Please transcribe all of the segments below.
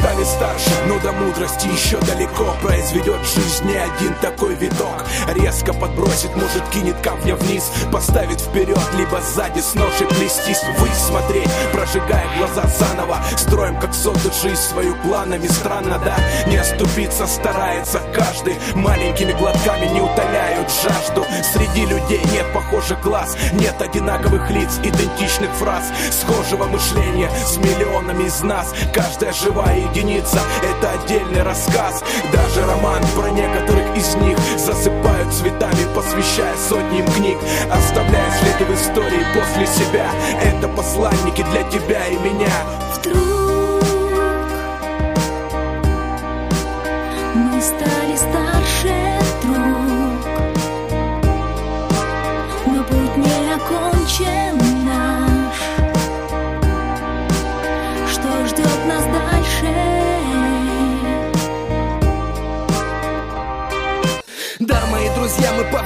stop. Стали старше, но до мудрости еще далеко. Произведет жизнь не один такой виток. Резко подбросит, может кинет камня вниз. Поставит вперед, либо сзади с ношей плестись. Вы смотреть, прожигая глаза заново. Строим, как создать жизнь свою планами. Странно, да? Не оступиться старается каждый. Маленькими глотками не утоляют жажду. Среди людей нет похожих глаз. Нет одинаковых лиц, идентичных фраз. Схожего мышления с миллионами из нас. Каждая живая единица — это отдельный рассказ Даже роман про некоторых из них. Засыпают цветами, посвящая сотни им книг. Оставляя следы в истории после себя. Это посланники для тебя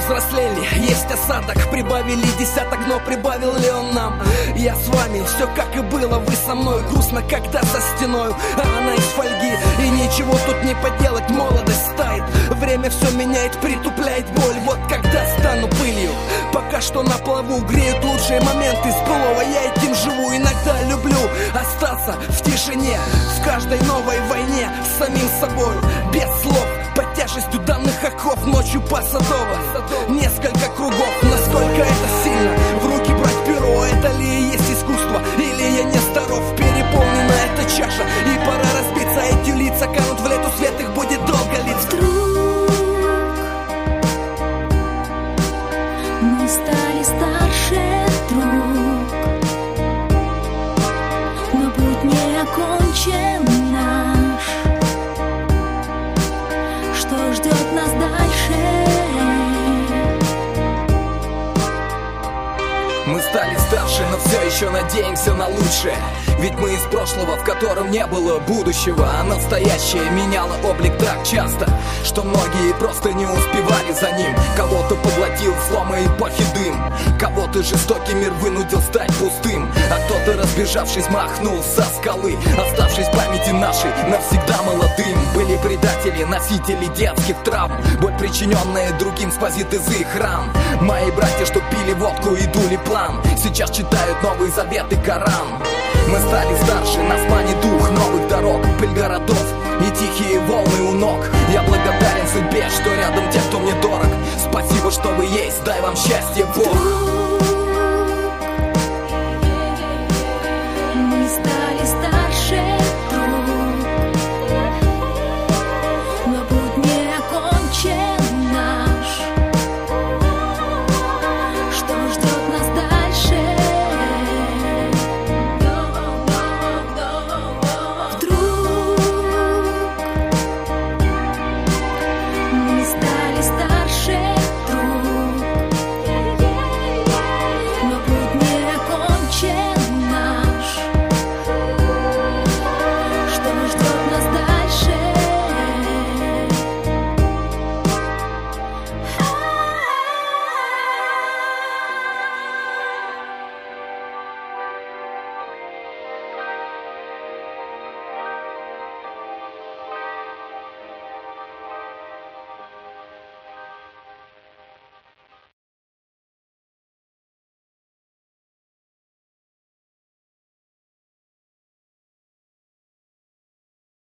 повзрослели. Есть осадок, прибавили десяток Но прибавил ли он нам? Я с вами, все как и было Вы со мной, грустно, когда за стеной А она из фольги. И ничего тут не поделать, молодость тает. Время все меняет, притупляет боль. Вот когда стану пылью Пока что на плаву. Греют лучшие моменты с былого. Я этим живу, иногда люблю Остаться в тишине. В каждой новой войне С самим собой, без слов тяжестью данных оков ночью по Садово Несколько кругов, насколько это сильно. В руки брать перо, это ли и есть искусство? Или я не здоров, переполнена эта чаша? И пора разбиться, эти лица канут в лету Свет их будет долго литься Вдруг мы стали старше друг. Но путь не окончен старше, но все еще надеемся на лучшее. Ведь мы из прошлого, в котором не было будущего А настоящее меняло облик так часто Что многие просто не успевали за ним. Кого-то поглотил слома эпохи дым Кого-то жестокий мир вынудил стать пустым. А кто-то, разбежавшись, махнул со скалы Оставшись в памяти нашей навсегда молодым. Были предатели, носители детских травм Боль, причиненная другим, спазит из их ран. Мои братья, что пили водку и дули план. Сейчас читают Новый Завет и Коран. Мы стали старше, нас манит дух новых дорог Пыль городов и тихие волны у ног. Я благодарен судьбе, что рядом те, кто мне дорог. Спасибо, что вы есть, дай вам счастье, Бог